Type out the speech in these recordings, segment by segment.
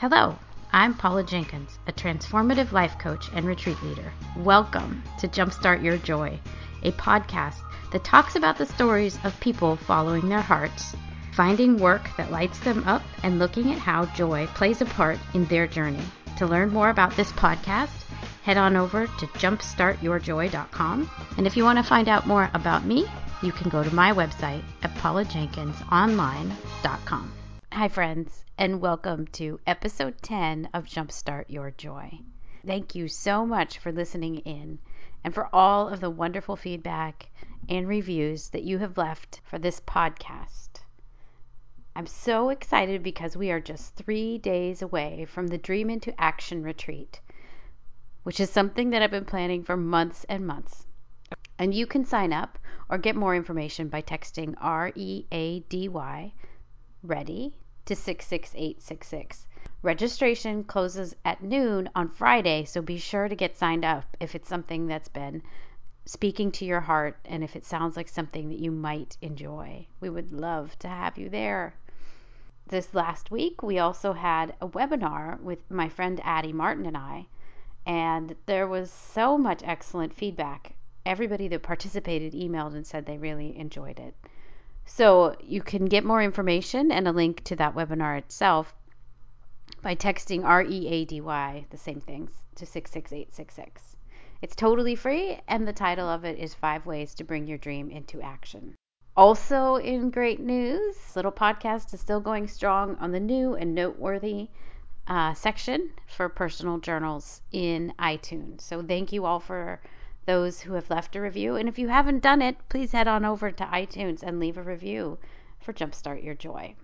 Hello, I'm Paula Jenkins, a transformative life coach and retreat leader. Welcome to Jumpstart Your Joy, a podcast that talks about the stories of people following their hearts, finding work that lights them up, and looking at how joy plays a part in their journey. To learn more about this podcast, head on over to jumpstartyourjoy.com. And if you want to find out more about me, you can go to my website at paulajenkinsonline.com. Hi, friends, and welcome to episode 10 of Jumpstart Your Joy. Thank you so much for listening in and for all of the wonderful feedback and reviews that you have left for this podcast. I'm so excited because we are just three days away from the Dream into Action retreat, which is something that I've been planning for months and months. And you can sign up or get more information by texting R E A D Y ready to 66866. Registration closes at noon on Friday, so be sure to get signed up if it's something that's been speaking to your heart and if it sounds like something that you might enjoy. We would love to have you there. This last week, we also had a webinar with my friend Addie Martin and I, and there was so much excellent feedback. Everybody that participated emailed and said they really enjoyed it. So you can get more information and a link to that webinar itself by texting R E A D Y, the same things, to 66866. It's totally free, and the title of it is Five Ways to Bring Your Dream into Action. Also, in great news, Little Podcast is still going strong on the new and noteworthy uh, section for personal journals in iTunes. So, thank you all for those who have left a review. And if you haven't done it, please head on over to iTunes and leave a review for Jumpstart Your Joy.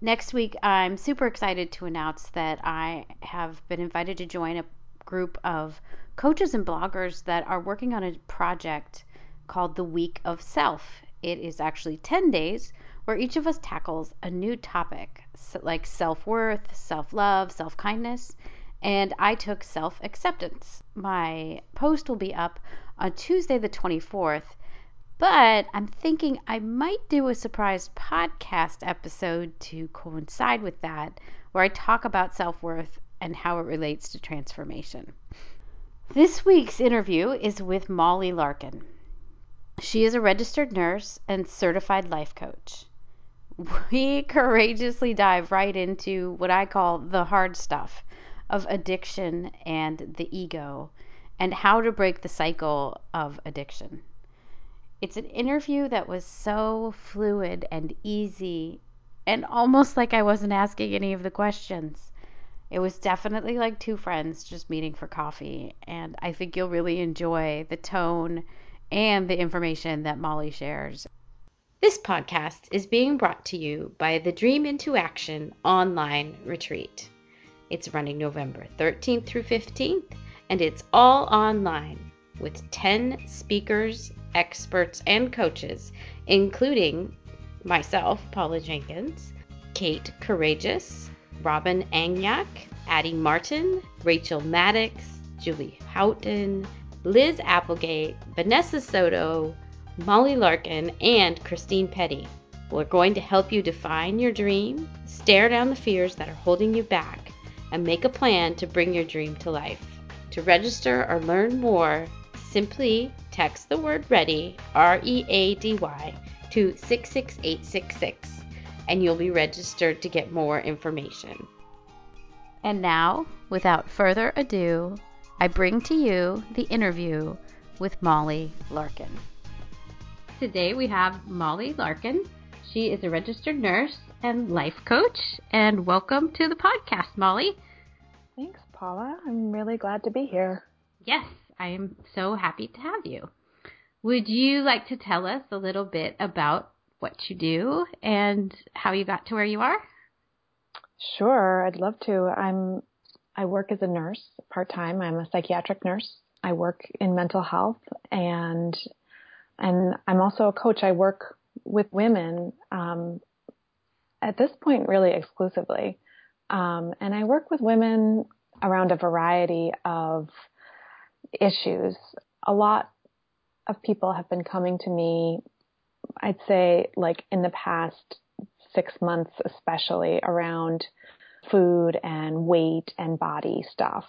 Next week, I'm super excited to announce that I have been invited to join a group of coaches and bloggers that are working on a project called the Week of Self. It is actually 10 days where each of us tackles a new topic like self worth, self love, self kindness, and I took self acceptance. My post will be up on Tuesday, the 24th, but I'm thinking I might do a surprise podcast episode to coincide with that, where I talk about self worth and how it relates to transformation. This week's interview is with Molly Larkin. She is a registered nurse and certified life coach. We courageously dive right into what I call the hard stuff of addiction and the ego and how to break the cycle of addiction. It's an interview that was so fluid and easy and almost like I wasn't asking any of the questions. It was definitely like two friends just meeting for coffee, and I think you'll really enjoy the tone and the information that Molly shares. This podcast is being brought to you by the Dream into Action online retreat. It's running November 13th through 15th, and it's all online with 10 speakers, experts, and coaches, including myself, Paula Jenkins, Kate Courageous, Robin Agnac, Addie Martin, Rachel Maddox, Julie Houghton, Liz Applegate, Vanessa Soto, Molly Larkin, and Christine Petty. We're going to help you define your dream, stare down the fears that are holding you back, and make a plan to bring your dream to life. To register or learn more, simply text the word READY, R E A D Y, to 66866 and you'll be registered to get more information. And now, without further ado, I bring to you the interview with Molly Larkin. Today we have Molly Larkin. She is a registered nurse and life coach. And welcome to the podcast, Molly. Thanks, Paula. I'm really glad to be here. Yes, I am so happy to have you. Would you like to tell us a little bit about what you do and how you got to where you are? Sure, I'd love to. I'm I work as a nurse part-time. I'm a psychiatric nurse. I work in mental health and and I'm also a coach. I work with women um, at this point really exclusively. Um, and I work with women around a variety of issues. A lot of people have been coming to me, I'd say like in the past six months, especially around food and weight and body stuff.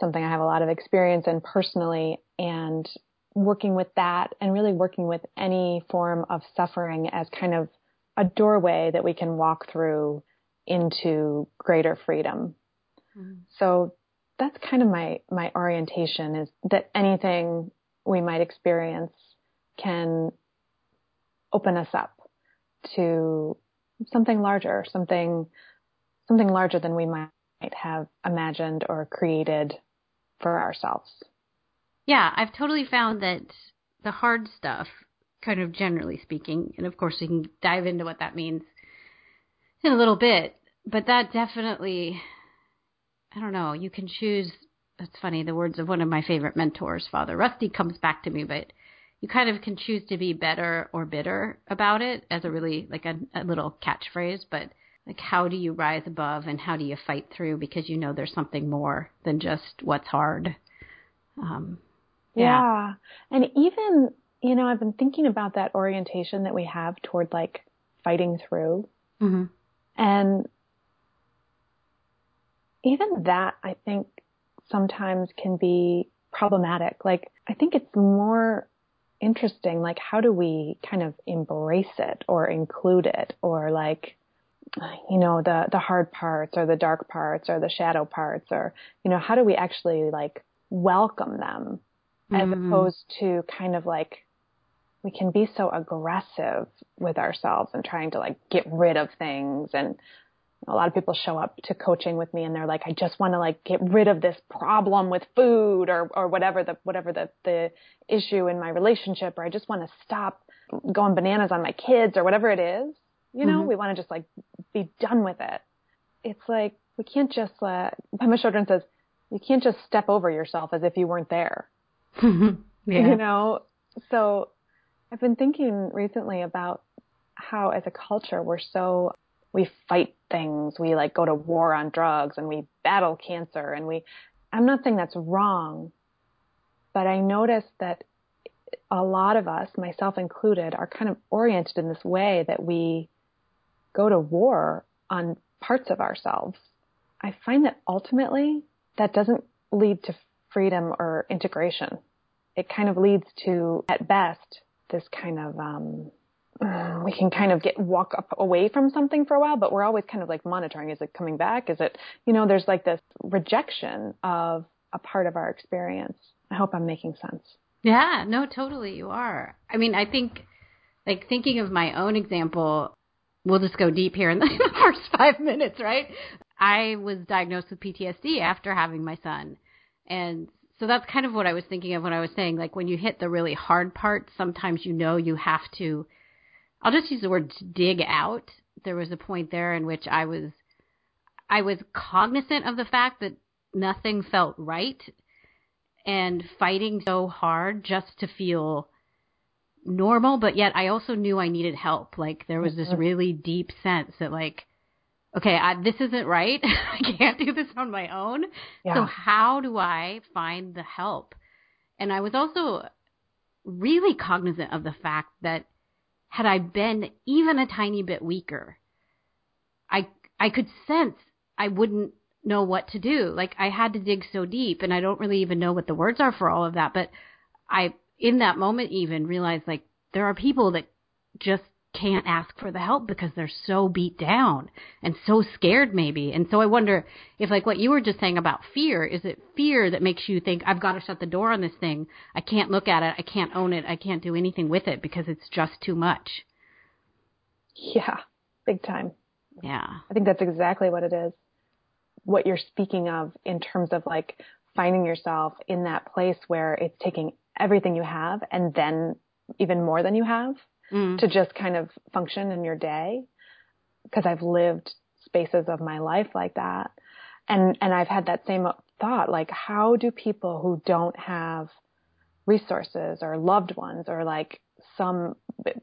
Something I have a lot of experience in personally and working with that and really working with any form of suffering as kind of a doorway that we can walk through into greater freedom. Mm-hmm. So that's kind of my, my orientation is that anything we might experience can open us up to something larger, something, something larger than we might have imagined or created for ourselves. Yeah, I've totally found that the hard stuff, kind of generally speaking, and of course we can dive into what that means in a little bit, but that definitely, I don't know, you can choose. It's funny, the words of one of my favorite mentors, Father Rusty, comes back to me, but you kind of can choose to be better or bitter about it as a really like a, a little catchphrase, but like how do you rise above and how do you fight through because you know there's something more than just what's hard. Um, yeah. yeah. And even, you know, I've been thinking about that orientation that we have toward like fighting through. Mm-hmm. And even that, I think sometimes can be problematic. Like, I think it's more interesting, like, how do we kind of embrace it or include it or like, you know, the, the hard parts or the dark parts or the shadow parts or, you know, how do we actually like welcome them as mm-hmm. opposed to kind of like, we can be so aggressive with ourselves and trying to like get rid of things and a lot of people show up to coaching with me and they're like, I just want to like get rid of this problem with food or, or whatever the, whatever the, the issue in my relationship, or I just want to stop going bananas on my kids or whatever it is. You know, mm-hmm. we want to just like be done with it. It's like, we can't just, uh, Pema Chodron says, you can't just step over yourself as if you weren't there. yeah. You know, so I've been thinking recently about how as a culture we're so we fight things. We like go to war on drugs and we battle cancer and we, I'm not saying that's wrong, but I notice that a lot of us, myself included, are kind of oriented in this way that we go to war on parts of ourselves. I find that ultimately that doesn't lead to freedom or integration. It kind of leads to, at best, this kind of um, we can kind of get walk up away from something for a while, but we're always kind of like monitoring. Is it coming back? Is it, you know, there's like this rejection of a part of our experience. I hope I'm making sense. Yeah, no, totally. You are. I mean, I think, like, thinking of my own example, we'll just go deep here in the first five minutes, right? I was diagnosed with PTSD after having my son. And so that's kind of what I was thinking of when I was saying, like, when you hit the really hard part, sometimes you know you have to I'll just use the word dig out. There was a point there in which I was I was cognizant of the fact that nothing felt right and fighting so hard just to feel normal, but yet I also knew I needed help. Like there was this mm-hmm. really deep sense that like okay, I, this isn't right. I can't do this on my own. Yeah. So how do I find the help? And I was also really cognizant of the fact that had I been even a tiny bit weaker, I I could sense I wouldn't know what to do. Like I had to dig so deep and I don't really even know what the words are for all of that, but I in that moment even realized like there are people that just can't ask for the help because they're so beat down and so scared maybe. And so I wonder if like what you were just saying about fear, is it fear that makes you think I've got to shut the door on this thing. I can't look at it. I can't own it. I can't do anything with it because it's just too much. Yeah, big time. Yeah. I think that's exactly what it is. What you're speaking of in terms of like finding yourself in that place where it's taking everything you have and then even more than you have mm. to just kind of function in your day because I've lived spaces of my life like that. And, and I've had that same thought, like, how do people who don't have resources or loved ones or like some,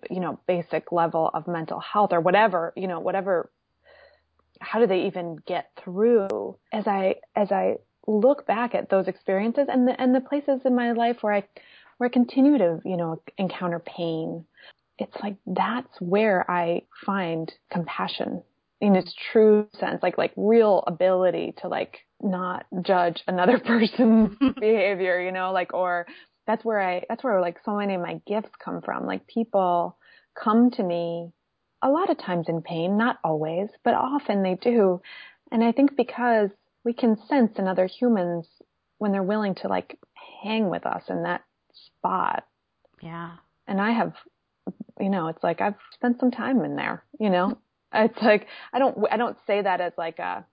you know, basic level of mental health or whatever, you know, whatever, how do they even get through as I, as I look back at those experiences and the, and the places in my life where I, where I continue to, you know, encounter pain it's like that's where I find compassion in its true sense, like like real ability to like not judge another person's behavior, you know, like or that's where I that's where like so many of my gifts come from. Like people come to me a lot of times in pain, not always, but often they do. And I think because we can sense in other humans when they're willing to like hang with us in that spot. Yeah. And I have, you know, it's like I've spent some time in there, you know, it's like, I don't, I don't say that as like a,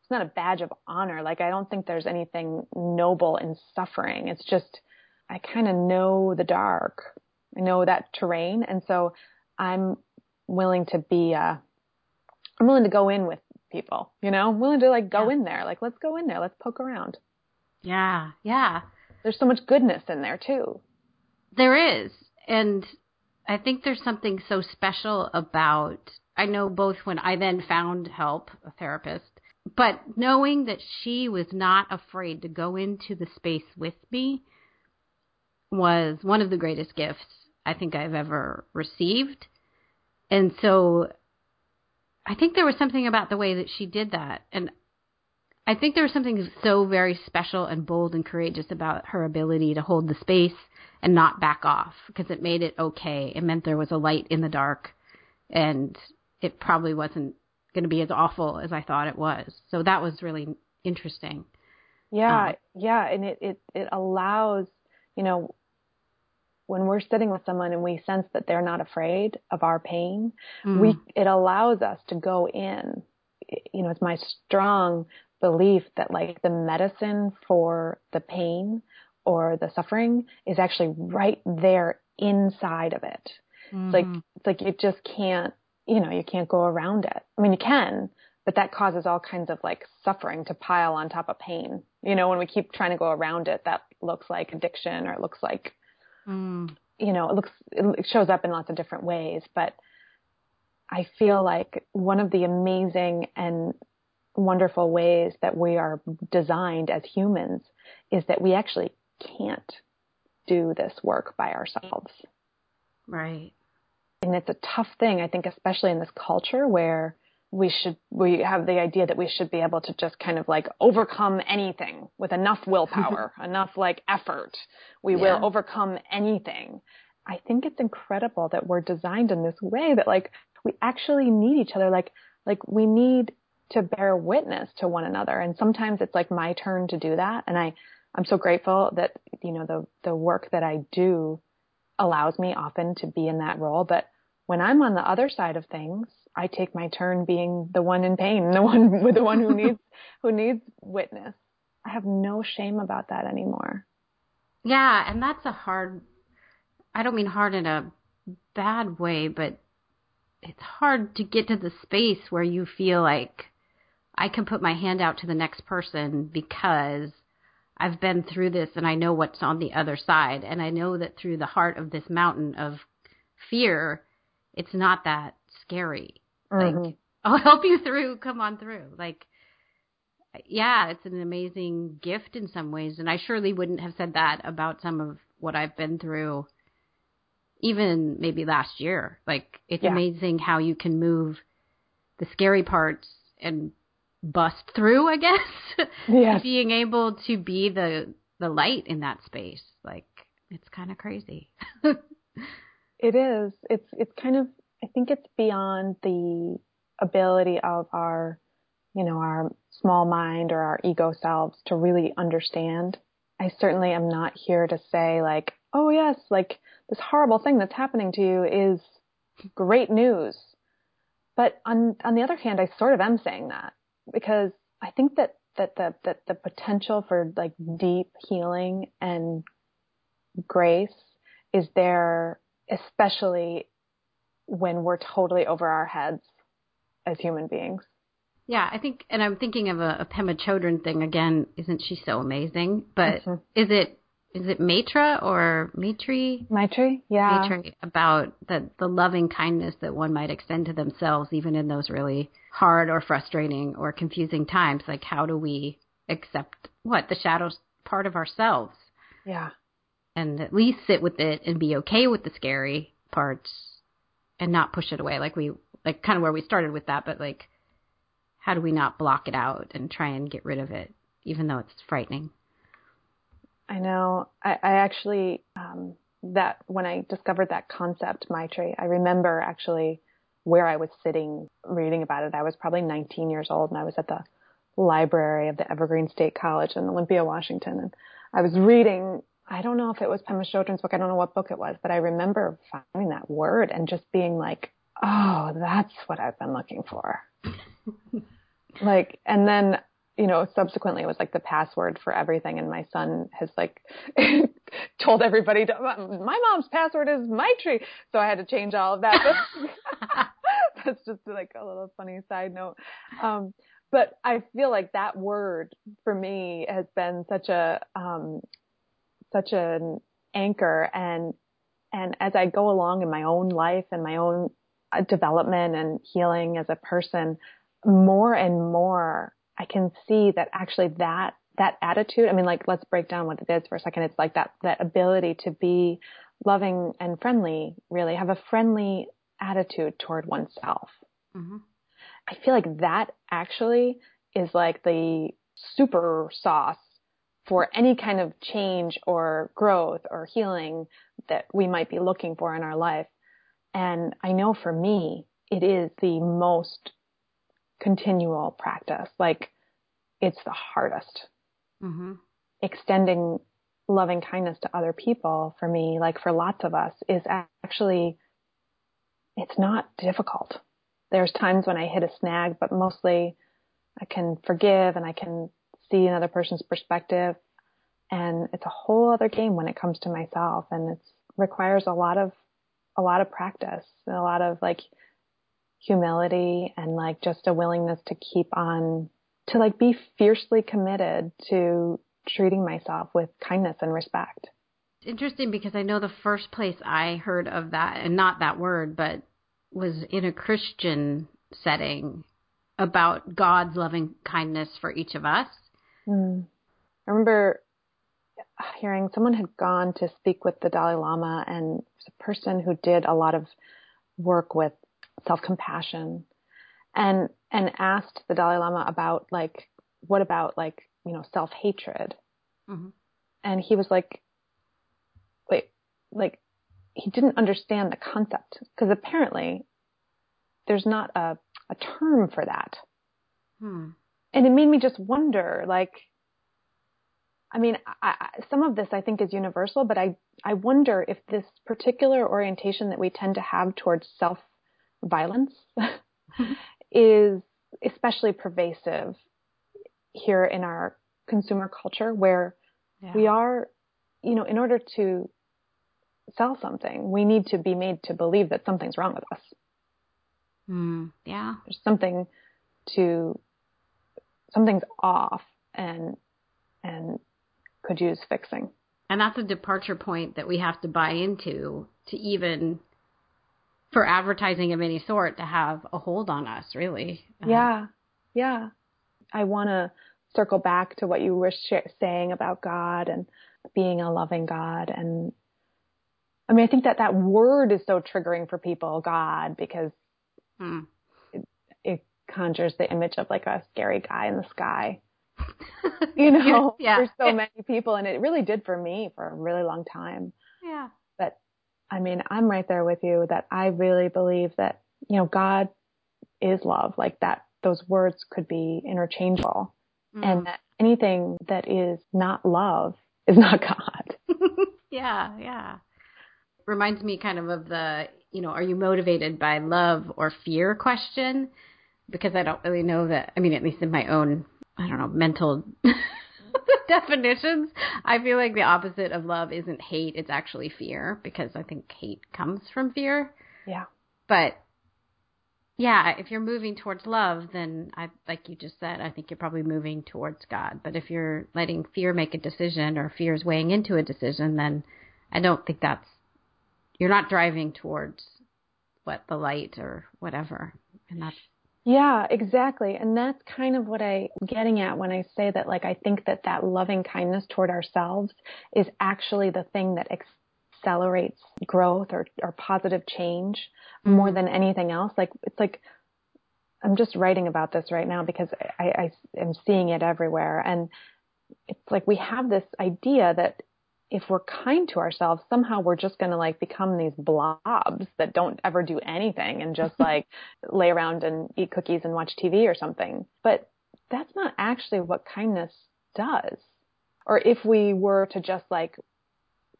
it's not a badge of honor. Like I don't think there's anything noble in suffering. It's just, I kind of know the dark. I know that terrain. And so I'm willing to be, uh, I'm willing to go in with people, you know, I'm willing to like go yeah. in there. Like, let's go in there. Let's poke around. Yeah. Yeah. There's so much goodness in there too. There is. And I think there's something so special about, I know both when I then found help, a therapist, but knowing that she was not afraid to go into the space with me was one of the greatest gifts I think I've ever received. And so I think there was something about the way that she did that. And I think there was something so very special and bold and courageous about her ability to hold the space and not back off because it made it okay. It meant there was a light in the dark and it probably wasn't going to be as awful as I thought it was. So that was really interesting. Yeah, um, yeah, and it it it allows, you know, when we're sitting with someone and we sense that they're not afraid of our pain, mm. we it allows us to go in. You know, it's my strong belief that like the medicine for the pain or the suffering is actually right there inside of it. Mm-hmm. It's like mm-hmm. it's like you just can't, you know, you can't go around it. I mean, you can, but that causes all kinds of like suffering to pile on top of pain. You know, when we keep trying to go around it, that looks like addiction or it looks like Mm. You know, it looks, it shows up in lots of different ways, but I feel like one of the amazing and wonderful ways that we are designed as humans is that we actually can't do this work by ourselves. Right. And it's a tough thing, I think, especially in this culture where we should we have the idea that we should be able to just kind of like overcome anything with enough willpower enough like effort we yeah. will overcome anything i think it's incredible that we're designed in this way that like we actually need each other like like we need to bear witness to one another and sometimes it's like my turn to do that and i i'm so grateful that you know the the work that i do allows me often to be in that role but when i'm on the other side of things I take my turn being the one in pain, the one with the one who needs who needs witness. I have no shame about that anymore. Yeah, and that's a hard I don't mean hard in a bad way, but it's hard to get to the space where you feel like I can put my hand out to the next person because I've been through this and I know what's on the other side. And I know that through the heart of this mountain of fear, it's not that scary. Mm-hmm. Like, I'll help you through. Come on through. Like, yeah, it's an amazing gift in some ways. And I surely wouldn't have said that about some of what I've been through, even maybe last year. Like, it's yeah. amazing how you can move the scary parts and bust through, I guess. Yes. Being able to be the the light in that space. Like, it's kind of crazy. it is. It's it's kind of I think it's beyond the ability of our, you know, our small mind or our ego selves to really understand. I certainly am not here to say like, oh yes, like this horrible thing that's happening to you is great news. But on on the other hand, I sort of am saying that because I think that that the that the potential for like deep healing and grace is there especially when we're totally over our heads as human beings. Yeah, I think, and I'm thinking of a, a Pema Chodron thing again. Isn't she so amazing? But mm-hmm. is it is it Maitri or Maitri? Maitri, yeah. Maitri about the the loving kindness that one might extend to themselves, even in those really hard or frustrating or confusing times. Like, how do we accept what the shadows part of ourselves? Yeah, and at least sit with it and be okay with the scary parts and not push it away like we like kind of where we started with that but like how do we not block it out and try and get rid of it, even though it's frightening? I know. I, I actually um, that when I discovered that concept, Maitri, I remember actually where I was sitting reading about it. I was probably 19 years old, and I was at the library of the Evergreen State College in Olympia, Washington, and I was reading. I don't know if it was Pema Chodron's book. I don't know what book it was, but I remember finding that word and just being like, "Oh, that's what I've been looking for." like, and then you know, subsequently it was like the password for everything. And my son has like told everybody, to, my mom's password is my tree. So I had to change all of that. That's just like a little funny side note. Um, but I feel like that word for me has been such a, um, such an anchor and, and as I go along in my own life and my own uh, development and healing as a person, more and more I can see that actually that that attitude, I mean, like, let's break down what it is for a second. It's like that, that ability to be loving and friendly, really have a friendly attitude toward oneself. Mm-hmm. I feel like that actually is like the super sauce for any kind of change or growth or healing that we might be looking for in our life. And I know for me, it is the most continual practice. Like it's the hardest. Mm-hmm. Extending loving kindness to other people for me, like for lots of us, is actually, it's not difficult. There's times when I hit a snag, but mostly I can forgive and I can see another person's perspective. And it's a whole other game when it comes to myself. And it requires a lot of, a lot of practice, and a lot of like humility and like just a willingness to keep on to like be fiercely committed to treating myself with kindness and respect. Interesting because I know the first place I heard of that, and not that word, but was in a Christian setting about God's loving kindness for each of us. Mm. I remember hearing someone had gone to speak with the Dalai Lama, and a person who did a lot of work with self-compassion and and asked the Dalai Lama about like what about like you know self-hatred mm-hmm. and he was like wait like he didn't understand the concept because apparently there's not a, a term for that hmm. and it made me just wonder like I mean, I, I, some of this I think is universal, but I, I wonder if this particular orientation that we tend to have towards self violence is especially pervasive here in our consumer culture where yeah. we are, you know, in order to sell something, we need to be made to believe that something's wrong with us. Mm, yeah. There's something to, something's off and, and could use fixing. And that's a departure point that we have to buy into to even for advertising of any sort to have a hold on us, really. Uh, yeah. Yeah. I want to circle back to what you were sh- saying about God and being a loving God. And I mean, I think that that word is so triggering for people, God, because hmm. it, it conjures the image of like a scary guy in the sky. you know, yeah. for so many people. And it really did for me for a really long time. Yeah. I mean, I'm right there with you that I really believe that, you know, God is love. Like that, those words could be interchangeable mm. and that anything that is not love is not God. yeah. Yeah. Reminds me kind of of the, you know, are you motivated by love or fear question? Because I don't really know that. I mean, at least in my own, I don't know, mental definitions. I feel like the opposite of love isn't hate, it's actually fear because I think hate comes from fear. Yeah. But yeah, if you're moving towards love, then I like you just said, I think you're probably moving towards God. But if you're letting fear make a decision or fear is weighing into a decision, then I don't think that's you're not driving towards what the light or whatever. And that's yeah, exactly. And that's kind of what I'm getting at when I say that, like, I think that that loving kindness toward ourselves is actually the thing that accelerates growth or, or positive change mm-hmm. more than anything else. Like, it's like, I'm just writing about this right now because I, I am seeing it everywhere. And it's like we have this idea that if we're kind to ourselves, somehow we're just going to like become these blobs that don't ever do anything and just like lay around and eat cookies and watch TV or something. But that's not actually what kindness does. Or if we were to just like,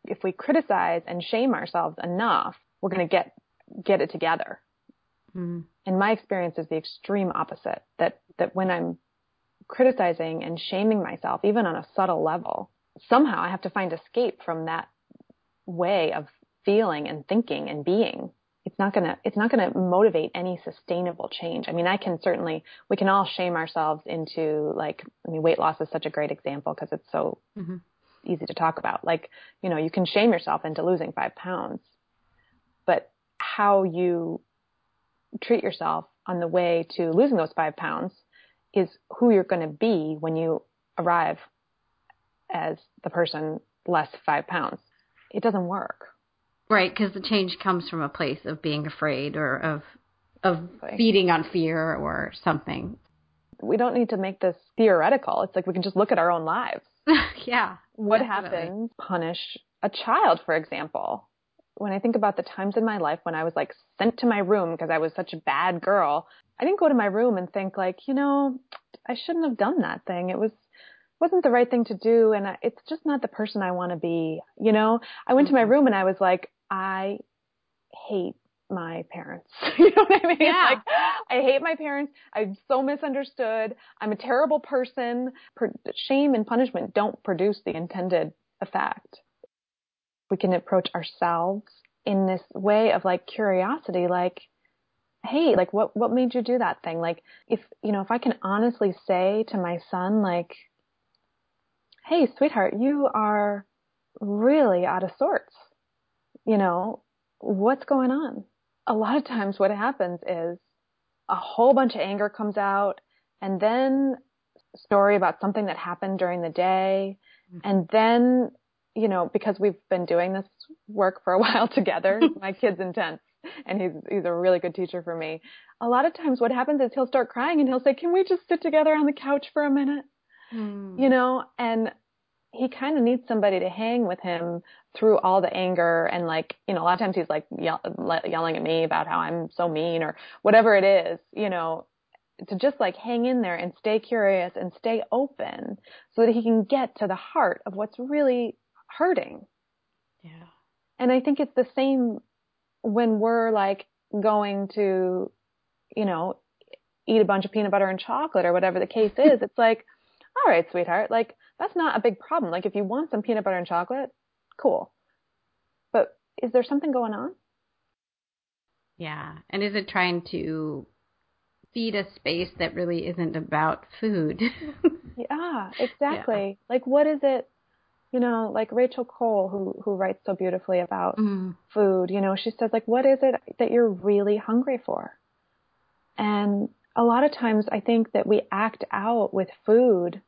if we criticize and shame ourselves enough, we're going to get, get it together. Mm. And my experience is the extreme opposite that, that when I'm criticizing and shaming myself, even on a subtle level, somehow I have to find escape from that way of feeling and thinking and being. It's not gonna, it's not gonna motivate any sustainable change. I mean, I can certainly, we can all shame ourselves into like, I mean, weight loss is such a great example because it's so mm-hmm. easy to talk about. Like, you know, you can shame yourself into losing five pounds, but how you treat yourself on the way to losing those five pounds is who you're going to be when you arrive as the person less five pounds. It doesn't work. Right, because the change comes from a place of being afraid or of of feeding on fear or something. We don't need to make this theoretical. It's like we can just look at our own lives. yeah. What definitely. happens? Punish a child, for example. When I think about the times in my life when I was like sent to my room because I was such a bad girl, I didn't go to my room and think like, you know, I shouldn't have done that thing. It was wasn't the right thing to do and it's just not the person I want to be. You know, I went to my mm-hmm. room and I was like, I hate my parents. you know what I mean? Yeah. Like, I hate my parents. I'm so misunderstood. I'm a terrible person. Shame and punishment don't produce the intended effect. We can approach ourselves in this way of like curiosity, like, hey, like what, what made you do that thing? Like if, you know, if I can honestly say to my son, like, hey, sweetheart, you are really out of sorts. You know, what's going on? A lot of times what happens is a whole bunch of anger comes out and then story about something that happened during the day. Mm-hmm. And then, you know, because we've been doing this work for a while together, my kid's intense and he's, he's a really good teacher for me. A lot of times what happens is he'll start crying and he'll say, can we just sit together on the couch for a minute? Mm. You know, and he kind of needs somebody to hang with him through all the anger and like, you know, a lot of times he's like yell, yelling at me about how I'm so mean or whatever it is, you know, to just like hang in there and stay curious and stay open so that he can get to the heart of what's really hurting. Yeah. And I think it's the same when we're like going to, you know, eat a bunch of peanut butter and chocolate or whatever the case is. it's like, all right, sweetheart, like that's not a big problem. Like if you want some peanut butter and chocolate, cool. But is there something going on? Yeah. And is it trying to feed a space that really isn't about food? yeah, exactly. Yeah. Like what is it you know, like Rachel Cole, who who writes so beautifully about mm. food, you know, she says like, what is it that you're really hungry for? And a lot of times, I think that we act out with food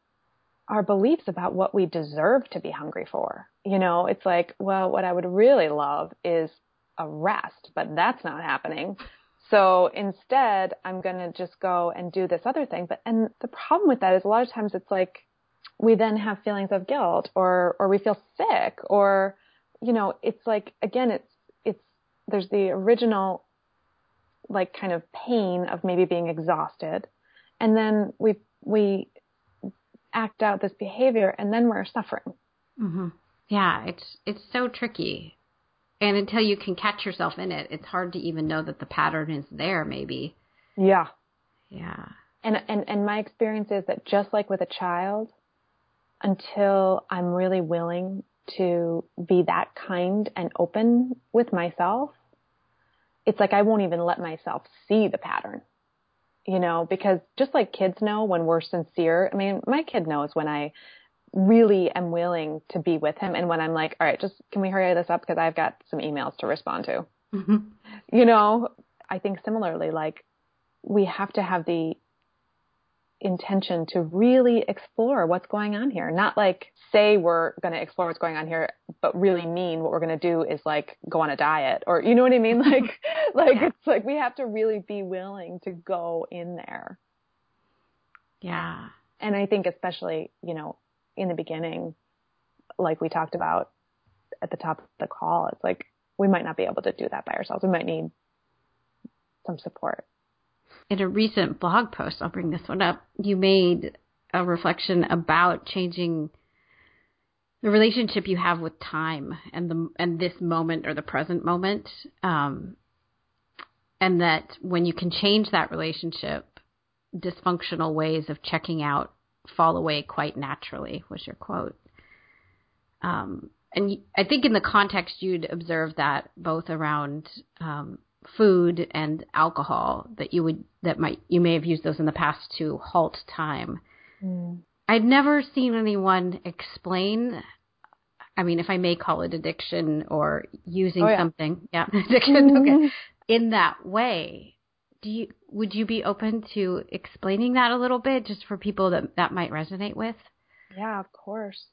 our beliefs about what we deserve to be hungry for. You know, it's like, well, what I would really love is a rest, but that's not happening. So instead, I'm going to just go and do this other thing. But, and the problem with that is a lot of times it's like, we then have feelings of guilt or or we feel sick or you know it's like again it's it's there's the original like kind of pain of maybe being exhausted. And then we we act out this behavior and then we're suffering. Hmm yeah it's it's so tricky. And until you can catch yourself in it it's hard to even know that the pattern is there maybe. Yeah. Yeah. And and and my experience is that just like with a child until I'm really willing to be that kind and open with myself, it's like I won't even let myself see the pattern. You know, because just like kids know when we're sincere, I mean, my kid knows when I really am willing to be with him and when I'm like, all right, just can we hurry this up because I've got some emails to respond to. Mm-hmm. You know, I think similarly, like we have to have the intention to really explore what's going on here. Not like say we're going to explore what's going on here, but really mean what we're going to do is like go on a diet or you know what I mean? Like, like it's like we have to really be willing to go in there. Yeah. And I think especially, you know, in the beginning, like we talked about at the top of the call, it's like we might not be able to do that by ourselves. We might need some support. In a recent blog post, I'll bring this one up, you made a reflection about changing the relationship you have with time and the and this moment or the present moment um, and that when you can change that relationship dysfunctional ways of checking out fall away quite naturally was your quote. Um, and I think in the context you'd observe that both around um, food and alcohol that you would that might you may have used those in the past to halt time. Mm. I've never seen anyone explain. I mean, if I may call it addiction or using oh, yeah. something, yeah, addiction. Okay, mm-hmm. in that way, do you would you be open to explaining that a little bit, just for people that that might resonate with? Yeah, of course.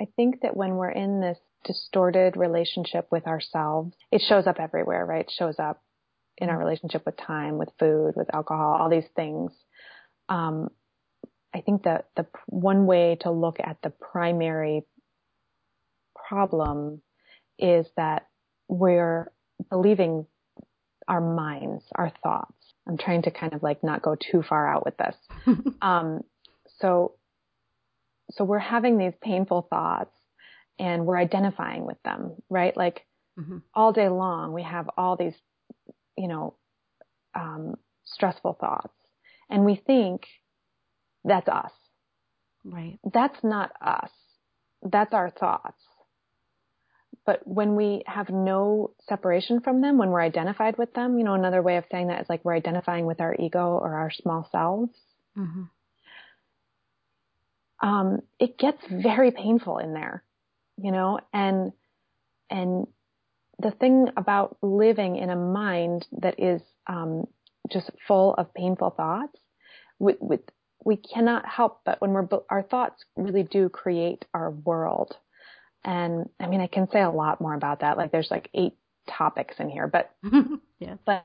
I think that when we're in this distorted relationship with ourselves, it shows up everywhere, right? It shows up in our relationship with time, with food, with alcohol, all these things. Um, I think that the one way to look at the primary problem is that we're believing our minds, our thoughts. I'm trying to kind of like not go too far out with this. um, so, so we're having these painful thoughts and we're identifying with them, right? Like mm-hmm. all day long, we have all these you know, um, stressful thoughts. And we think that's us. Right. That's not us. That's our thoughts. But when we have no separation from them, when we're identified with them, you know, another way of saying that is like we're identifying with our ego or our small selves. Mm-hmm. Um, it gets very painful in there, you know, and, and the thing about living in a mind that is um, just full of painful thoughts, with, with, we cannot help but when we're our thoughts really do create our world. And I mean, I can say a lot more about that. Like, there's like eight topics in here, but yeah. but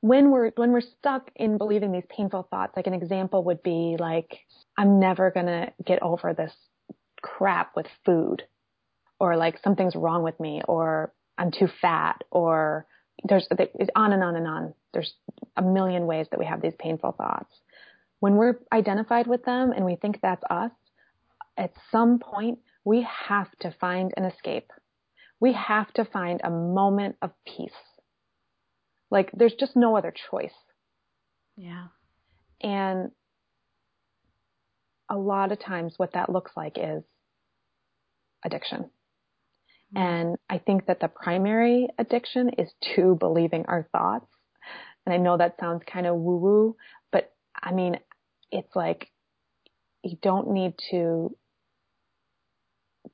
when we're when we're stuck in believing these painful thoughts, like an example would be like, I'm never gonna get over this crap with food, or like something's wrong with me, or I'm too fat or there's on and on and on. There's a million ways that we have these painful thoughts. When we're identified with them and we think that's us, at some point we have to find an escape. We have to find a moment of peace. Like there's just no other choice. Yeah. And a lot of times what that looks like is addiction. And I think that the primary addiction is to believing our thoughts. And I know that sounds kind of woo woo, but I mean, it's like you don't need to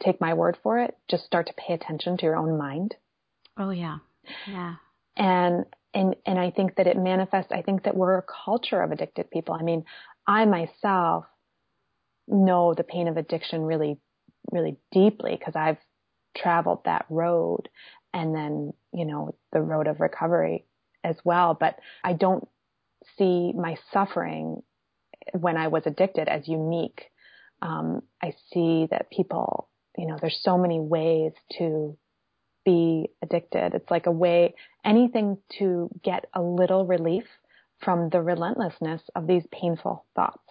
take my word for it. Just start to pay attention to your own mind. Oh yeah. Yeah. And and and I think that it manifests I think that we're a culture of addicted people. I mean, I myself know the pain of addiction really really deeply because I've traveled that road and then, you know, the road of recovery as well. But I don't see my suffering when I was addicted as unique. Um, I see that people, you know, there's so many ways to be addicted. It's like a way, anything to get a little relief from the relentlessness of these painful thoughts.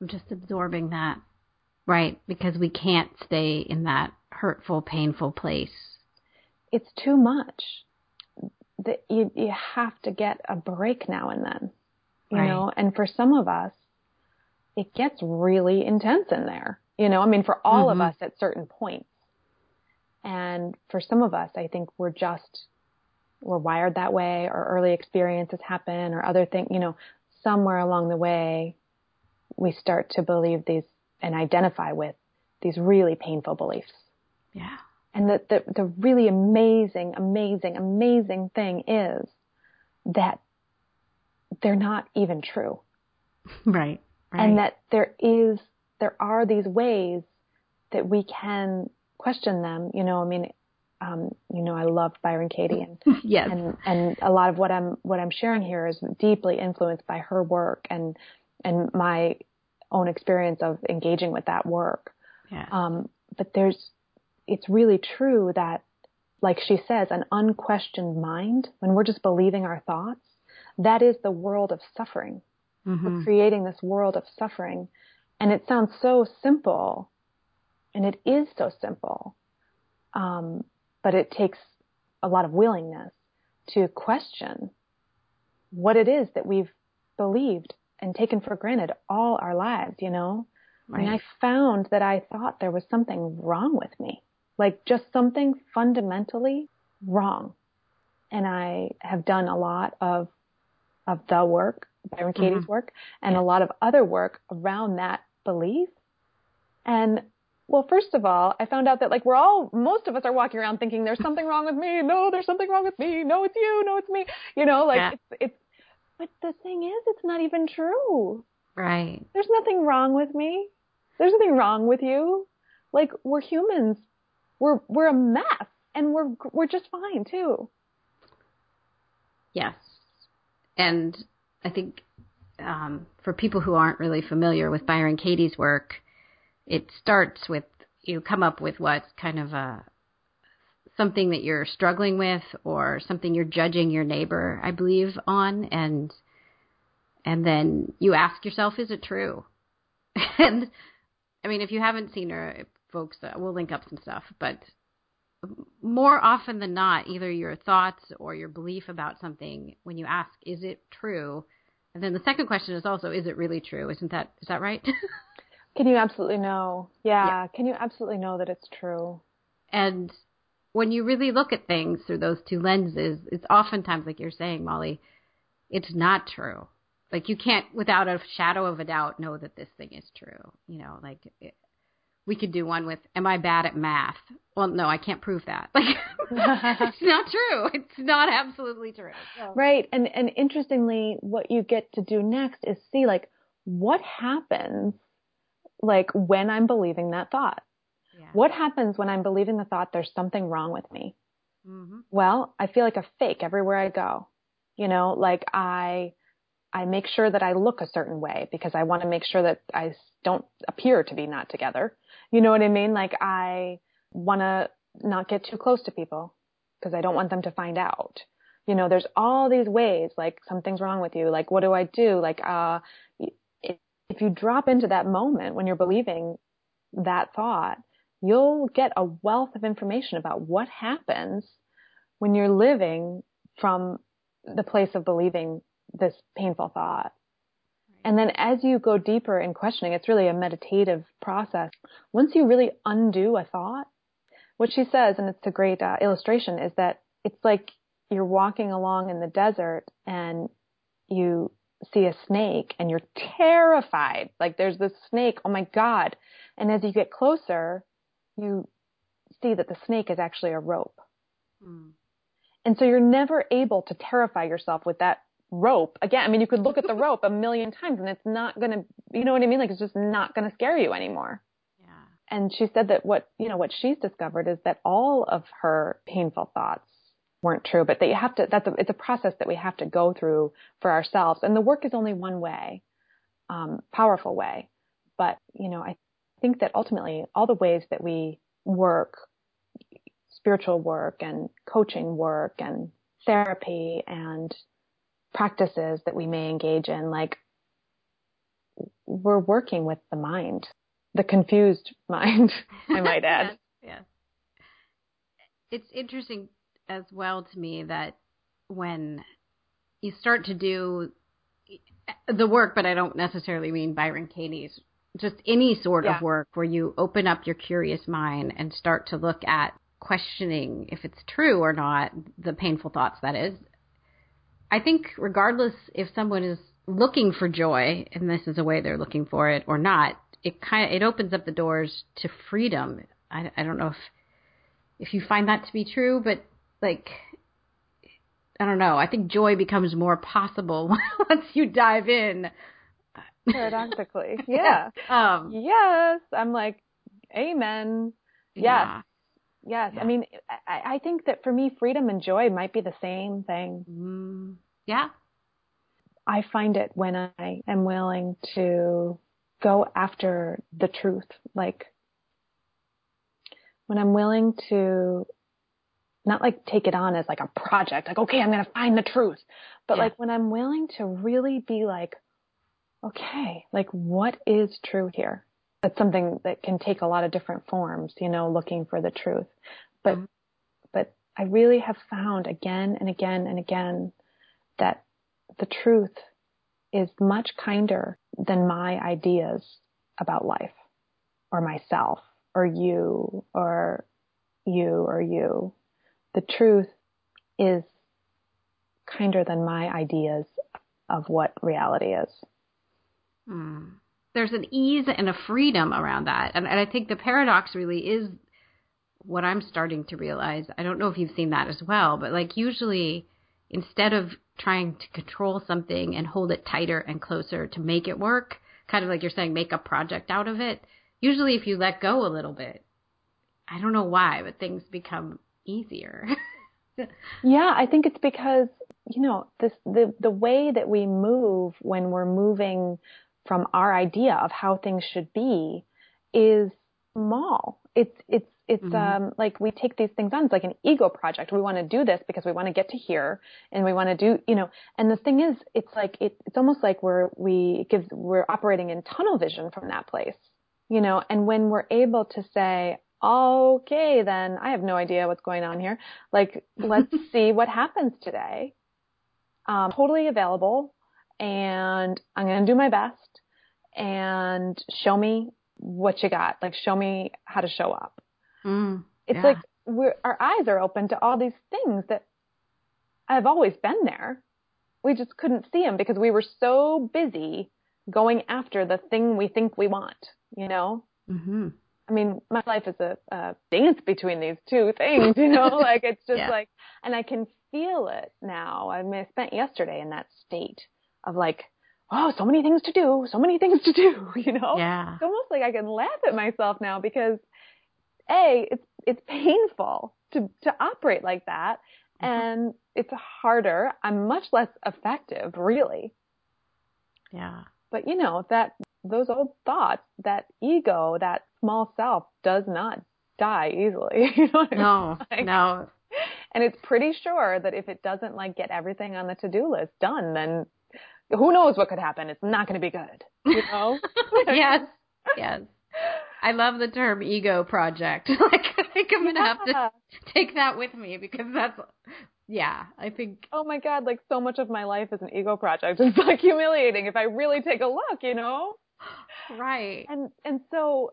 I'm just absorbing that Right, because we can't stay in that hurtful, painful place. It's too much. That you you have to get a break now and then. You right. know, and for some of us it gets really intense in there. You know, I mean for all mm-hmm. of us at certain points. And for some of us, I think we're just we're wired that way or early experiences happen or other things, you know, somewhere along the way we start to believe these and identify with these really painful beliefs. Yeah. And the, the, the really amazing, amazing, amazing thing is that they're not even true. Right. right. And that there is, there are these ways that we can question them. You know, I mean, um, you know, I love Byron Katie and, yes. and, and a lot of what I'm, what I'm sharing here is deeply influenced by her work and, and my own experience of engaging with that work. Yeah. Um, but there's, it's really true that, like she says, an unquestioned mind, when we're just believing our thoughts, that is the world of suffering. Mm-hmm. We're creating this world of suffering. And it sounds so simple, and it is so simple. Um, but it takes a lot of willingness to question what it is that we've believed and taken for granted all our lives, you know? Right. And I found that I thought there was something wrong with me, like just something fundamentally wrong. And I have done a lot of, of the work, Byron Katie's Mhm. work, and Yeah. a lot of other work around that belief. And well, first of all, I found out that like we're all, most of us are walking around thinking there's something wrong with me. No, there's something wrong with me. No, it's you. No, it's me. You know, like Yeah. it's, it's, but the thing is, it's not even true. Right. There's nothing wrong with me. There's nothing wrong with you. Like we're humans. We're, we're a mess and we're, we're just fine too. Yes. And I think um, for people who aren't really familiar with Byron Katie's work, it starts with you come up with what's kind of a something that you're struggling with or something you're judging your neighbor, I believe, on and and then you ask yourself, is it true? and I mean, if you haven't seen her, folks, uh, we'll link up some stuff, but more often than not, either your thoughts or your belief about something, when you ask, is it true? And then the second question is also, is it really true? Isn't that is that right? Can you absolutely know? Yeah. Yeah. Can you absolutely know that it's true? and when you really look at things through those two lenses, it's oftentimes like you're saying, Molly, it's not true. Like you can't, without a shadow of a doubt, know that this thing is true. You know, like it, we could do one with, "Am I bad at math?" Well, no, I can't prove that. Like it's not true. It's not absolutely true. So. Right. And and interestingly, what you get to do next is see like what happens like when I'm believing that thought. What happens when I'm believing the thought there's something wrong with me? hmm Well, I feel like a fake everywhere I go. You know, like I I make sure that I look a certain way because I want to make sure that I don't appear to be not together. You know what I mean? Like I want to not get too close to people because I don't want them to find out. You know, there's all these ways like something's wrong with you. Like what do I do? Like uh if you drop into that moment when you're believing that thought, you'll get a wealth of information about what happens when you're living from the place of believing this painful thought. And then as you go deeper in questioning, it's really a meditative process. Once you really undo a thought, what she says, and it's a great uh, illustration, is that it's like you're walking along in the desert and you see a snake and you're terrified. Like there's this snake. Oh my God. And as you get closer, you see that the snake is actually a rope. Mm. And so you're never able to terrify yourself with that rope. Again, I mean, you could look at the rope a million times and it's not going to, you know what I mean? Like it's just not going to scare you anymore. Yeah. And she said that what, you know, what she's discovered is that all of her painful thoughts weren't true, but that you have to, that's a, it's a process that we have to go through for ourselves. And the work is only one way, um, powerful way. But, you know, I think that ultimately all the ways that we work, spiritual work and coaching work and therapy and practices that we may engage in, like we're working with the mind, the confused mind, I might add. yes. It's interesting as well to me that when you start to do the work, but I don't necessarily mean Byron Katie's, just any sort Yeah. of work where you open up your curious mind and start to look at questioning if it's true or not, the painful thoughts that is. I think regardless if someone is looking for joy and this is a way they're looking for it or not, it kind of it opens up the doors to freedom. I, I don't know if if you find that to be true, but like I don't know. I think joy becomes more possible once you dive in. Paradoxically. Yeah. Um, yes. I'm like, amen. Yes. yeah. Yes. Yeah. I mean, I, I think that for me, freedom and joy might be the same thing. Mm, yeah. I find it when I am willing to go after the truth. Like when I'm willing to not like take it on as like a project, like, okay, I'm going to find the truth. But Yeah. like when I'm willing to really be like, okay, like what is true here? That's something that can take a lot of different forms, you know, looking for the truth. But, Mhm. but I really have found again and again and again that the truth is much kinder than my ideas about life or myself or you or you or you. The truth is kinder than my ideas of what reality is. Mm. There's an ease and a freedom around that. And, and I think the paradox really is what I'm starting to realize. I don't know if you've seen that as well, but like usually instead of trying to control something and hold it tighter and closer to make it work, kind of like you're saying, make a project out of it, usually if you let go a little bit, I don't know why, but things become easier. Yeah, I think it's because, you know, this the the way that we move when we're moving from our idea of how things should be is small. It's it's it's Mhm. um like we take these things on. It's like an ego project. We want to do this because we want to get to here and we want to do, you know, and the thing is it's like it, it's almost like we're we it gives we're operating in tunnel vision from that place. You know, and when we're able to say, okay, then I have no idea what's going on here. Like, let's see what happens today. Um, totally available and I'm going to do my best and show me what you got. Like, show me how to show up. Mm, It's yeah. like we're, our eyes are open to all these things that have always been there. We just couldn't see them because we were so busy going after the thing we think we want, you know? hmm I mean, my life is a, a dance between these two things, you know, like it's just Yeah. like, and I can feel it now. I mean, I spent yesterday in that state of like, oh, so many things to do, so many things to do, you know? Yeah. It's almost like I can laugh at myself now because A, it's, it's painful to, to operate like that. Mhm. And it's harder. I'm much less effective, really. Yeah. But you know, that, those old thoughts, that ego, that small self does not die easily. You know what I mean? No, Like- no. And it's pretty sure that if it doesn't like get everything on the to-do list done, then who knows what could happen? It's not going to be good. You know? yes, yes. I love the term ego project. like, I think I'm gonna have to take that with me because that's, yeah. I think, Oh my God, like so much of my life is an ego project. It's like humiliating if I really take a look, you know? right. And and so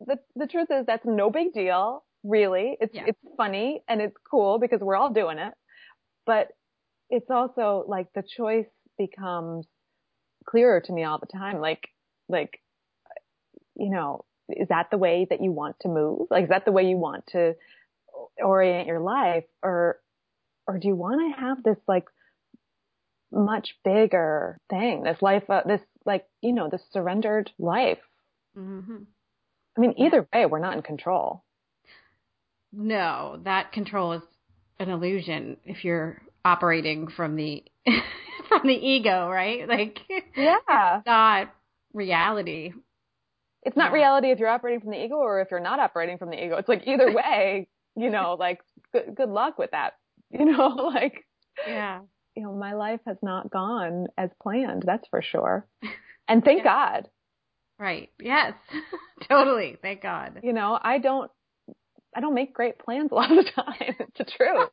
the the truth is that's no big deal, really. It's Yeah. it's funny and it's cool because we're all doing it. But it's also like the choice becomes clearer to me all the time. Like like you know, is that the way that you want to move? Like is that the way you want to orient your life or or do you want to have this like much bigger thing, this life, uh, this like, you know, this surrendered life hmm I mean, either way, we're not in control. No, that control is an illusion if you're operating from the from the ego, right? Like, Yeah. it's not reality. It's not Yeah. reality if you're operating from the ego or if you're not operating from the ego. It's like either way, you know, like good, good luck with that. You know, like, Yeah. you know, my life has not gone as planned. That's for sure. And thank God, Right. Yes. totally. Thank God. you know, I don't, I don't make great plans a lot of the time. It's the truth.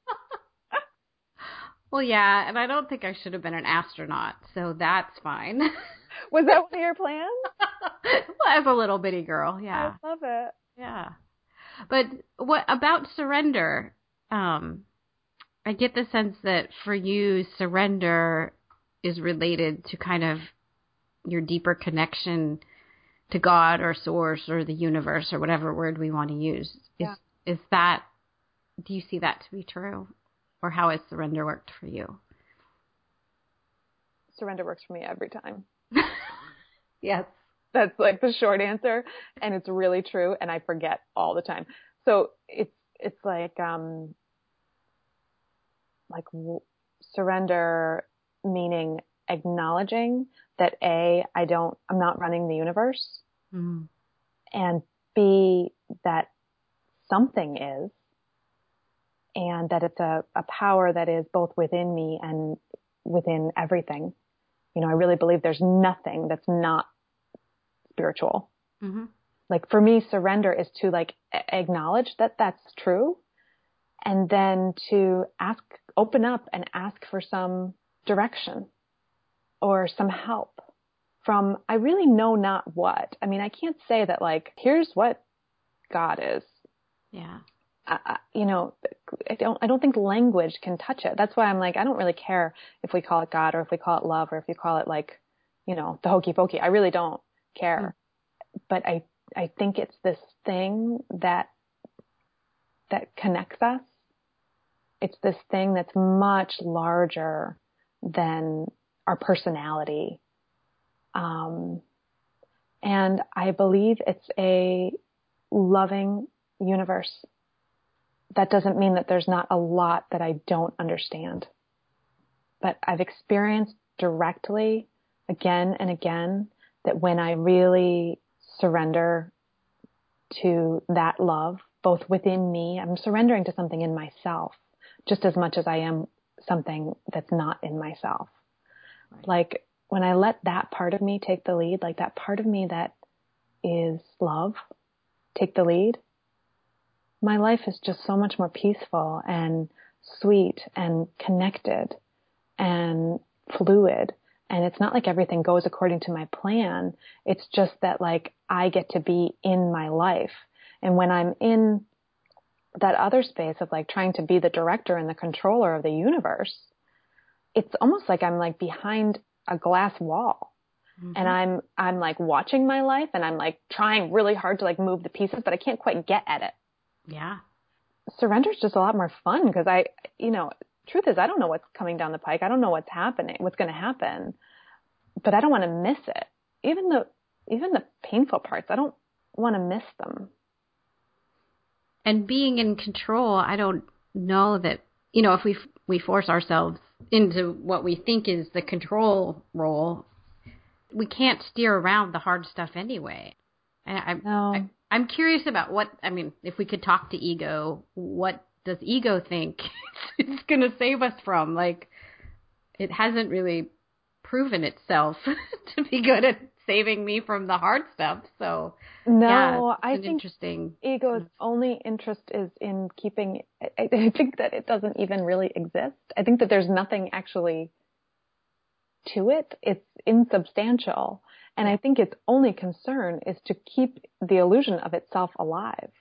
Well, yeah, and I don't think I should have been an astronaut, so that's fine. Was that one of your plans? well, as a little bitty girl, yeah, I love it. yeah. But what about surrender? Um, I get the sense that for you, surrender is related to kind of your deeper connection to God or Source or the universe or whatever word we want to use. Is Yeah. is that? Do you see that to be true, or how has surrender worked for you? Surrender works for me every time. Yes. That's like the short answer. And it's really true. And I forget all the time. So it's, it's like, um, like w- surrender meaning acknowledging that A, I don't, I'm not running the universe. Mm. And B, that something is. And that it's a, a power that is both within me and within everything. You know, I really believe there's nothing that's not spiritual. Mm-hmm. Like for me, surrender is to like acknowledge that that's true and then to ask, open up and ask for some direction or some help from I really know not what. I mean, I can't say that like, here's what God is. Yeah. I, you know, I don't, I don't think language can touch it. That's why I'm like, I don't really care if we call it God or if we call it love or if you call it like, you know, the hokey pokey. I really don't care. Mm. But I, I think it's this thing that, that connects us. It's this thing that's much larger than our personality. Um, and I believe it's a loving universe. That doesn't mean that there's not a lot that I don't understand. But I've experienced directly again and again that when I really surrender to that love, both within me, I'm surrendering to something in myself just as much as I am something that's not in myself. Right. Like when I let that part of me take the lead, like that part of me that is love, take the lead, my life is just so much more peaceful and sweet and connected and fluid. And it's not like everything goes according to my plan. It's just that like I get to be in my life. And when I'm in that other space of like trying to be the director and the controller of the universe, it's almost like I'm like behind a glass wall. Mm-hmm. And I'm, I'm like watching my life and I'm like trying really hard to like move the pieces, but I can't quite get at it. Yeah. Surrender is just a lot more fun because I, you know, truth is I don't know what's coming down the pike. I don't know what's happening, what's going to happen, but I don't want to miss it. Even the, even the painful parts, I don't want to miss them. And being in control, I don't know that, you know, if we, we force ourselves into what we think is the control role, we can't steer around the hard stuff anyway. And I, no. I, I'm curious about what I mean. If we could talk to ego, what does ego think it's going to save us from? Like, it hasn't really proven itself to be good at saving me from the hard stuff. So no, yeah, I think interesting. Ego's mm-hmm. only interest is in keeping. I, I think that it doesn't even really exist. I think that there's nothing actually to it. It's insubstantial. And I think its only concern is to keep the illusion of itself alive.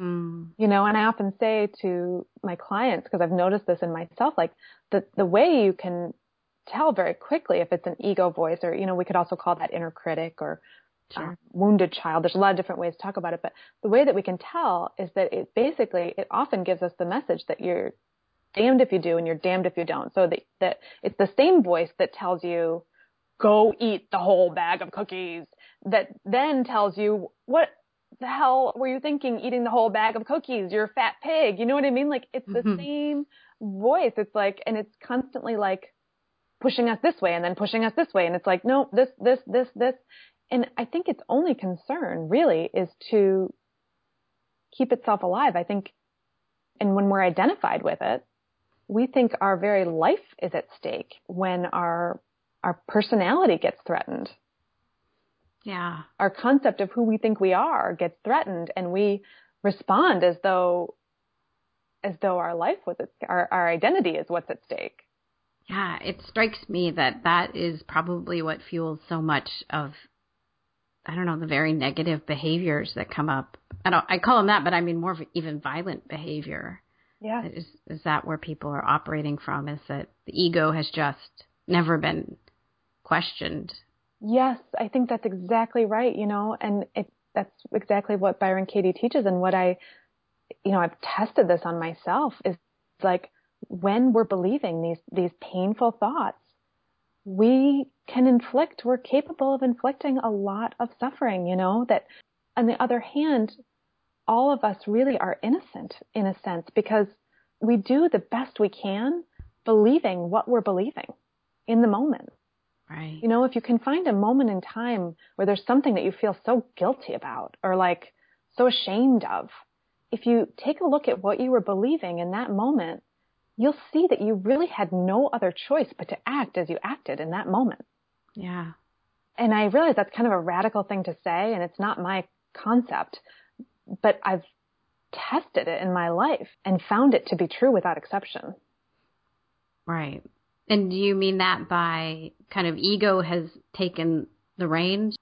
Mm. You know, and I often say to my clients, because I've noticed this in myself, like the, the way you can tell very quickly if it's an ego voice or, you know, we could also call that inner critic or sure. uh, wounded child. There's a lot of different ways to talk about it, but the way that we can tell is that it basically, it often gives us the message that you're damned if you do and you're damned if you don't. So that, that it's the same voice that tells you, go eat the whole bag of cookies that then tells you what the hell were you thinking eating the whole bag of cookies? You're a fat pig. You know what I mean? Like it's the mm-hmm. same voice. It's like, and it's constantly like pushing us this way and then pushing us this way. And it's like, no, this, this, this, this. And I think its only concern really is to keep itself alive. I think, and when we're identified with it, we think our very life is at stake when our our personality gets threatened. Yeah. Our concept of who we think we are gets threatened and we respond as though as though our life was at, our our identity is what's at stake. Yeah, it strikes me that that is probably what fuels so much of I don't know the very negative behaviors that come up. I don't I call them that, but I mean more of even violent behavior. Yeah. Is is that where people are operating from? Is that the ego has just never been questioned. Yes, I think that's exactly right, you know, and it, that's exactly what Byron Katie teaches and what I, you know, I've tested this on myself is like when we're believing these, these painful thoughts, we can inflict, we're capable of inflicting a lot of suffering, you know, that on the other hand, all of us really are innocent in a sense because we do the best we can believing what we're believing in the moment. Right. You know, if you can find a moment in time where there's something that you feel so guilty about or like so ashamed of, if you take a look at what you were believing in that moment, you'll see that you really had no other choice but to act as you acted in that moment. Yeah. And I realize that's kind of a radical thing to say, and it's not my concept, but I've tested it in my life and found it to be true without exception. Right. And do you mean that by kind of ego has taken the reins?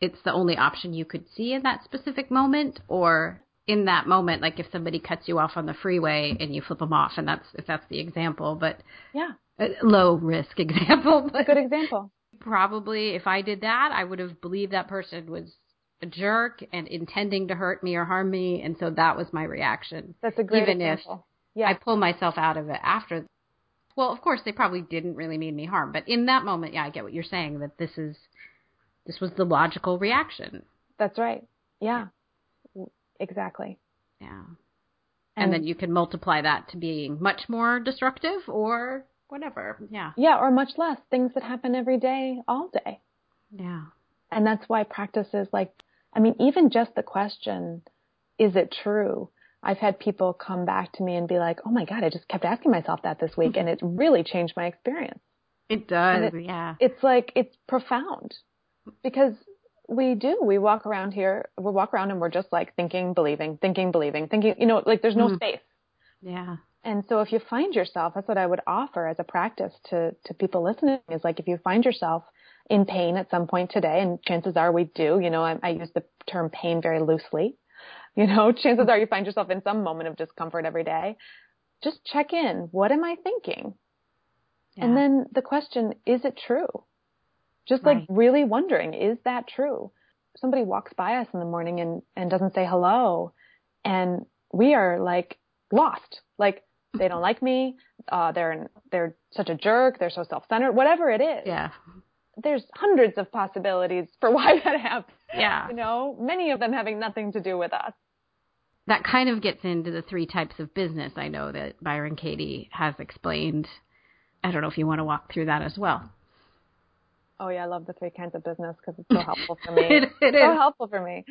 It's the only option you could see in that specific moment, or in that moment, like if somebody cuts you off on the freeway and you flip them off, and that's if that's the example, but yeah, a low risk example. But a good example. Probably, if I did that, I would have believed that person was a jerk and intending to hurt me or harm me, and so that was my reaction. That's a great even example. if yeah. I pull myself out of it after. Well, of course, they probably didn't really mean me harm, but in that moment, yeah, I get what you're saying. That this is this was the logical reaction. That's right. Yeah. Exactly. Yeah. And, and then you can multiply that to being much more destructive or whatever. Yeah. Yeah, or much less. Things that happen every day, all day. Yeah. And that's why practices like, I mean, even just the question, is it true? I've had people come back to me and be like, oh my God, I just kept asking myself that this week and it really changed my experience. It does, it, yeah. It's like, it's profound because we do. We walk around here, we walk around and we're just like thinking, believing, thinking, believing, thinking, you know, like there's no mm. space. Yeah. And so if you find yourself, that's what I would offer as a practice to, to people listening is like if you find yourself in pain at some point today, and chances are we do, you know, I, I use the term pain very loosely. You know, chances are you find yourself in some moment of discomfort every day. Just check in. What am I thinking? Yeah. And then the question, is it true? Just like right. really wondering, is that true? Somebody walks by us in the morning and, and doesn't say hello. And we are like lost. Like they don't like me. Uh, they're, they're such a jerk. They're so self-centered, whatever it is. Yeah. There's hundreds of possibilities for why that happens. Yeah. You know, many of them having nothing to do with us. That kind of gets into the three types of business I know that Byron Katie has explained. I don't know if you want to walk through that as well. Oh yeah, I love the three kinds of business because it's so helpful for me. it, it so is. helpful for me.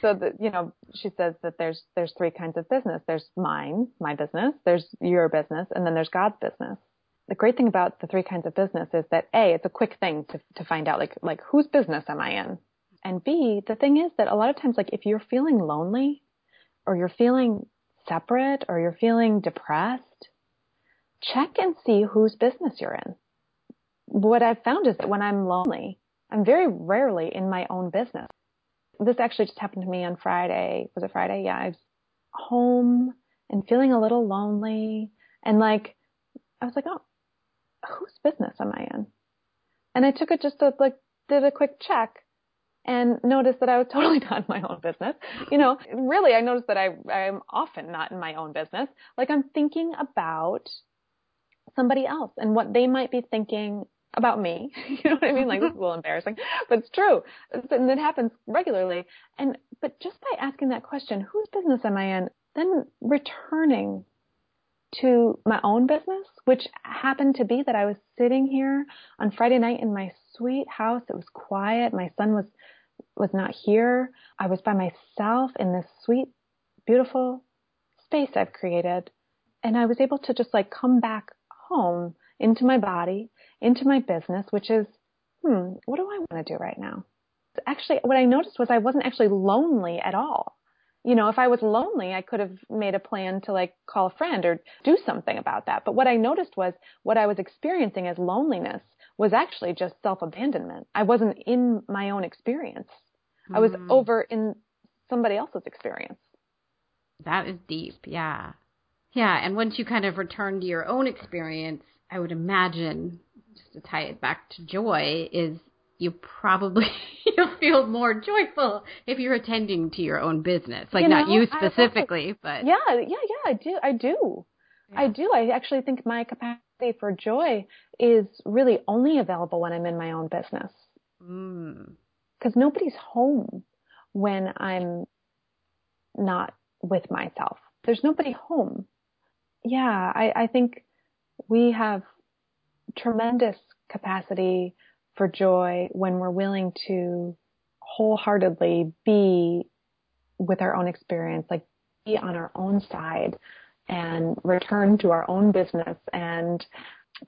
So that you know, she says that there's there's three kinds of business. There's mine, my business. There's your business, and then there's God's business. The great thing about the three kinds of business is that a, it's a quick thing to to find out like like whose business am I in, and b, the thing is that a lot of times like if you're feeling lonely, or you're feeling separate, or you're feeling depressed, check and see whose business you're in what I've found is that when I'm lonely, I'm very rarely in my own business. This actually just happened to me on Friday. Was it Friday? Yeah, I was home and feeling a little lonely and like, I was like, oh, whose business am I in? And I took it just to like, did a quick check and noticed that I was totally not in my own business. You know, really, I noticed that I, I'm often not in my own business. Like I'm thinking about somebody else and what they might be thinking about me. You know what I mean? Like this is a little embarrassing, but it's true. And it happens regularly. And, but just by asking that question, whose business am I in? Then returning to my own business, which happened to be that I was sitting here on Friday night in my sweet house. It was quiet. My son was, was not here. I was by myself in this sweet, beautiful space I've created. And I was able to just like come back home into my body into my business, which is, hmm, what do I want to do right now? Actually, what I noticed was I wasn't actually lonely at all. You know, if I was lonely, I could have made a plan to like call a friend or do something about that. But what I noticed was what I was experiencing as loneliness was actually just self abandonment. I wasn't in my own experience. Mm. I was hmm. over in somebody else's experience. That is deep. Yeah. Yeah. And once you kind of return to your own experience, I would imagine just to tie it back to joy is you probably you'll feel more joyful if you're attending to your own business. Like you know, not you also, specifically, but yeah, yeah, yeah. I do, I do, yeah. I do. I actually think my capacity for joy is really only available when I'm in my own business. Mm. Because nobody's home when I'm not with myself. There's nobody home. Yeah, I, I think we have tremendous capacity for joy when we're willing to wholeheartedly be with our own experience, like be on our own side and return to our own business and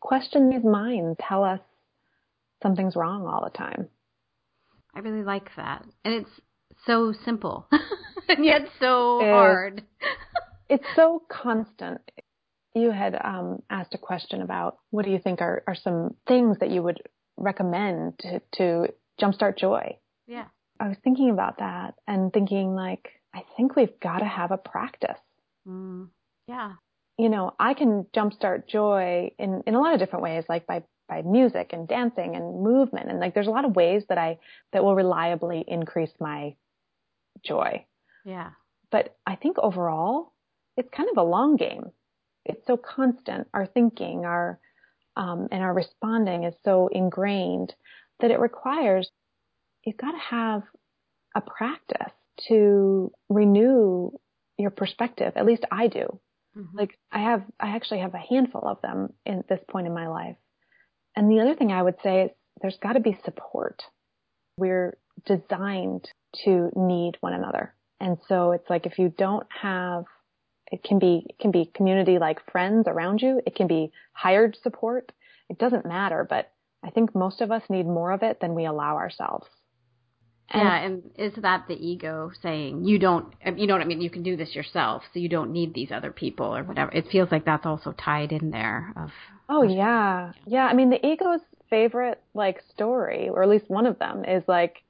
question these minds tell us something's wrong all the time. I really like that. And it's so simple and yet so hard. it's so constant. You had um, asked a question about what do you think are, are some things that you would recommend to, to jumpstart joy? Yeah. I was thinking about that and thinking like, I think we've got to have a practice. Mm. Yeah. You know, I can jumpstart joy in, in a lot of different ways, like by, by music and dancing and movement. And like, there's a lot of ways that I, that will reliably increase my joy. Yeah. But I think overall, it's kind of a long game. It's so constant. Our thinking, our, um, and our responding is so ingrained that it requires, you've got to have a practice to renew your perspective. At least I do. Mm-hmm. Like I have, I actually have a handful of them in this point in my life. And the other thing I would say is there's got to be support. We're designed to need one another. And so it's like if you don't have it can be it can be community like friends around you, it can be hired support. It doesn't matter, but I think most of us need more of it than we allow ourselves. And yeah, and is that the ego saying you don't, you know what I mean? You can do this yourself, so you don't need these other people or whatever. It feels like that's also tied in there. Of oh yeah, yeah. I mean, the ego's favorite like story, or at least one of them, is like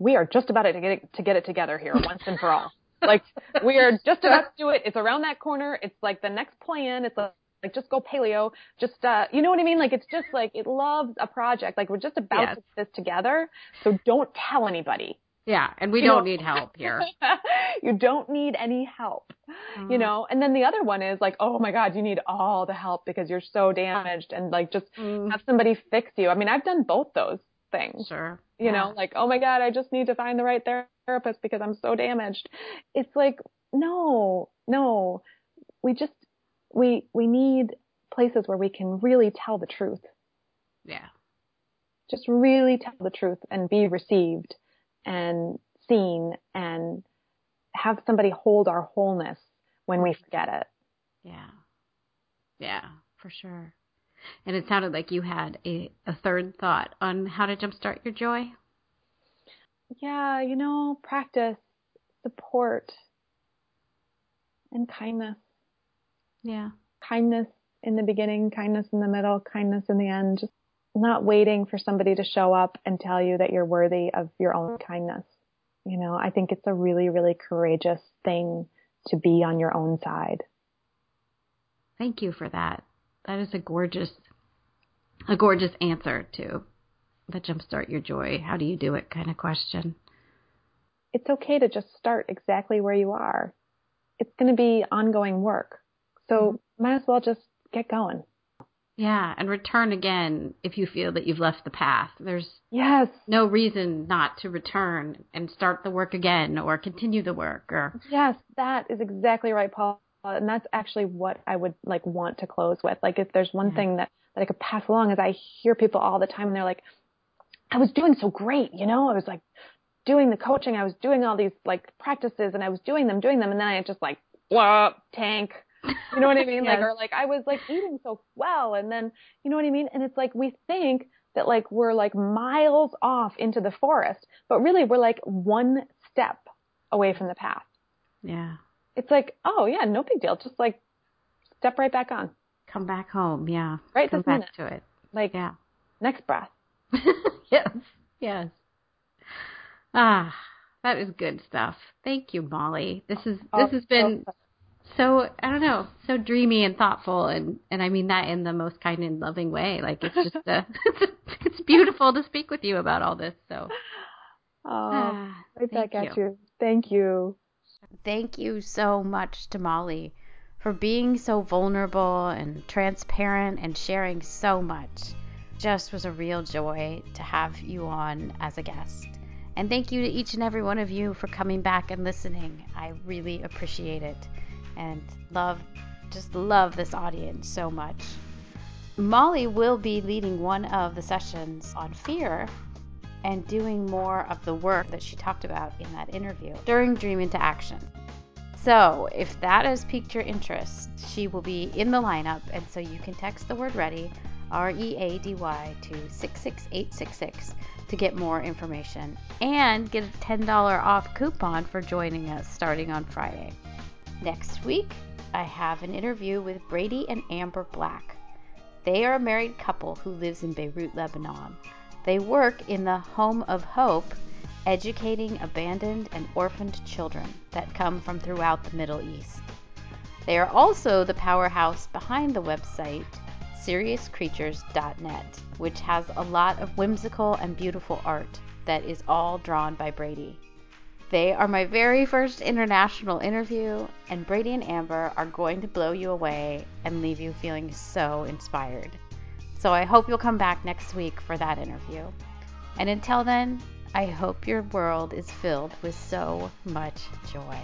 we are just about to get it, to get it together here once and for all. like we are just about to do it. It's around that corner. It's like the next plan. It's like, like just go paleo. Just uh, you know what I mean? Like it's just like it loves a project. Like we're just about yes. to this together. So don't tell anybody. Yeah, and we you don't know, need help here. you don't need any help. Mm-hmm. You know, and then the other one is like, oh my God, you need all the help because you're so damaged and like just mm. have somebody fix you. I mean, I've done both those things. Sure. You yeah. know, like, oh my God, I just need to find the right therapist because I'm so damaged. It's like, no, no, we just, we, we need places where we can really tell the truth. Yeah. Just really tell the truth and be received and seen and have somebody hold our wholeness when we forget it. Yeah. Yeah, for sure. And it sounded like you had a, a third thought on how to jumpstart your joy. Yeah, you know, practice, support, and kindness. Yeah. Kindness in the beginning, kindness in the middle, kindness in the end. Just not waiting for somebody to show up and tell you that you're worthy of your own kindness. You know, I think it's a really, really courageous thing to be on your own side. Thank you for that that is a gorgeous a gorgeous answer to the jumpstart your joy. How do you do it kind of question. It's okay to just start exactly where you are. It's going to be ongoing work. So mm-hmm. might as well just get going. Yeah, and return again if you feel that you've left the path. There's yes no reason not to return and start the work again or continue the work or Yes, that is exactly right, Paul and that's actually what I would like want to close with. Like if there's one thing that, that I could pass along is I hear people all the time and they're like, I was doing so great, you know, I was like doing the coaching, I was doing all these like practices and I was doing them, doing them. And then I just like, whoa, tank. You know what I mean? yes. Like, or like I was like eating so well. And then, you know what I mean? And it's like, we think that like we're like miles off into the forest, but really we're like one step away from the path. Yeah it's like, oh yeah, no big deal. Just like step right back on. Come back home, yeah. Right Come back minute. to it. Like yeah. next breath. yes. Yes. Ah, that is good stuff. Thank you, Molly. This is oh, this has been so I don't know, so dreamy and thoughtful and and I mean that in the most kind and loving way. Like it's just a, it's, it's beautiful to speak with you about all this. So Oh, ah, right back at you. you. Thank you. Thank you so much to Molly for for being so vulnerable and transparent and sharing so much. Just was a real joy to have you on as a guest. And thank you to each and every one of you for coming back and listening. I really appreciate it and love, just love this audience so much. Molly will be leading one of the sessions on fear and doing more of the work that she talked about in that interview during Dream into Action. So, if that has piqued your interest, she will be in the lineup, and so you can text the word ready, R E A D Y, to 66866 to get more information and get a $10 off coupon for joining us starting on Friday. Next week, I have an interview with Brady and Amber Black. They are a married couple who lives in Beirut, Lebanon. They work in the Home of Hope, educating abandoned and orphaned children that come from throughout the Middle East. They are also the powerhouse behind the website SeriousCreatures.net, which has a lot of whimsical and beautiful art that is all drawn by Brady. They are my very first international interview, and Brady and Amber are going to blow you away and leave you feeling so inspired. So I hope you'll come back next week for that interview. And until then, I hope your world is filled with so much joy.